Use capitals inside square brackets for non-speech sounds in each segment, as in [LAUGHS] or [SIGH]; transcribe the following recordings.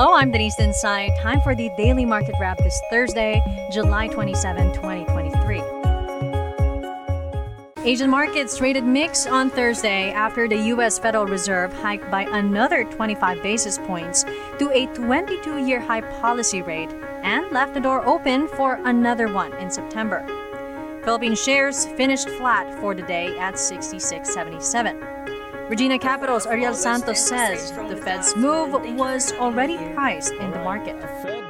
Hello, I'm Denise Inside. Time for the daily market wrap this Thursday, July 27, 2023. Asian markets traded mixed on Thursday after the U.S. Federal Reserve hiked by another 25 basis points to a 22 year high policy rate and left the door open for another one in September. Philippine shares finished flat for the day at 66.77. Regina Capital's Ariel Santos says the Fed's move was already priced in the market.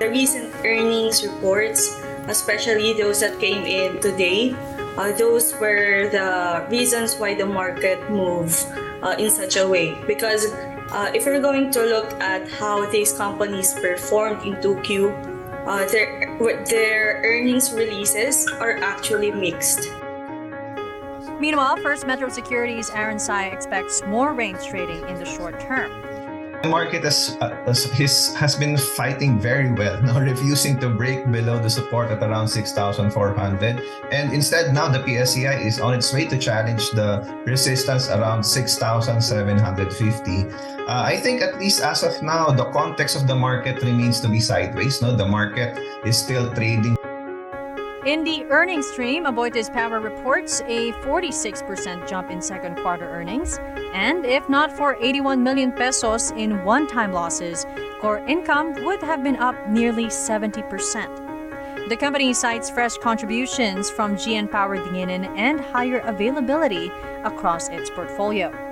The recent earnings reports, especially those that came in today, uh, those were the reasons why the market moved uh, in such a way. Because uh, if we're going to look at how these companies performed in 2Q, uh, their, their earnings releases are actually mixed. Meanwhile, First Metro Securities' Aaron Sai expects more range trading in the short term. The market has, uh, has, has been fighting very well, [LAUGHS] now refusing to break below the support at around 6,400. And instead, now the PSEi is on its way to challenge the resistance around 6,750. Uh, I think at least as of now, the context of the market remains to be sideways. No, the market is still trading in the earnings stream, Aboitiz Power reports a 46% jump in second quarter earnings. And if not for 81 million pesos in one time losses, core income would have been up nearly 70%. The company cites fresh contributions from GN Power Dinginin and higher availability across its portfolio.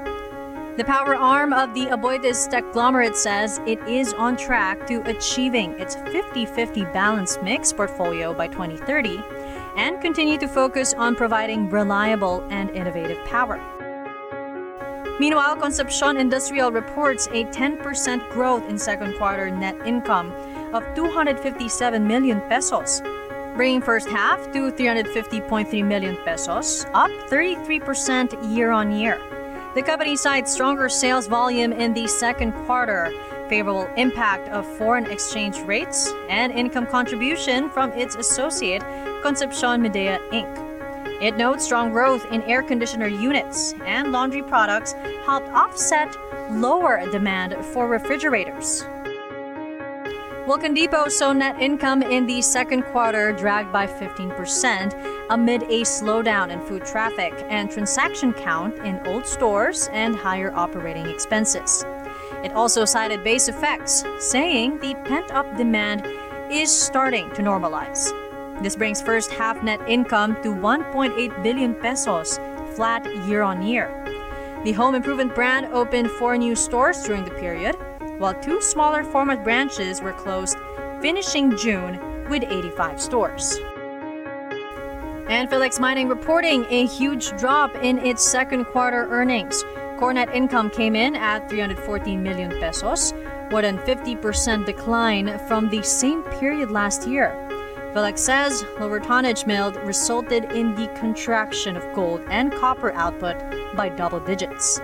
The power arm of the Aboitiz conglomerate says it is on track to achieving its 50 50 balanced mix portfolio by 2030 and continue to focus on providing reliable and innovative power. Meanwhile, Concepcion Industrial reports a 10% growth in second quarter net income of 257 million pesos, bringing first half to 350.3 million pesos, up 33% year on year. The company cites stronger sales volume in the second quarter, favorable impact of foreign exchange rates, and income contribution from its associate, Concepcion Midea Inc. It notes strong growth in air conditioner units and laundry products helped offset lower demand for refrigerators. Wilcon Depot saw net income in the second quarter dragged by 15% amid a slowdown in foot traffic and transaction count in old stores and higher operating expenses. It also cited base effects, saying the pent up demand is starting to normalize. This brings first half net income to 1.8 billion pesos, flat year on year. The home improvement brand opened four new stores during the period, while two smaller format branches were closed, finishing June with 85 stores. And Philex Mining reporting a huge drop in its second quarter earnings. Core net income came in at 314 million pesos, more than 50% decline from the same period last year. Philex says lower tonnage milled resulted in the contraction of gold and copper output by double digits.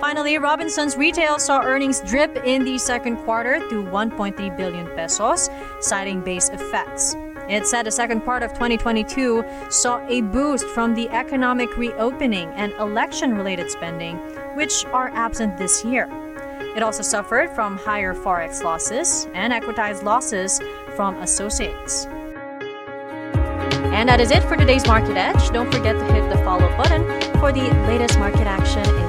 Finally, Robinson's Retail saw earnings drip in the second quarter to 1.3 billion pesos, citing base effects. It said the second part of 2022 saw a boost from the economic reopening and election related spending, which are absent this year. It also suffered from higher forex losses and equitized losses from associates. And that is it for today's Market Edge. Don't forget to hit the follow button for the latest market action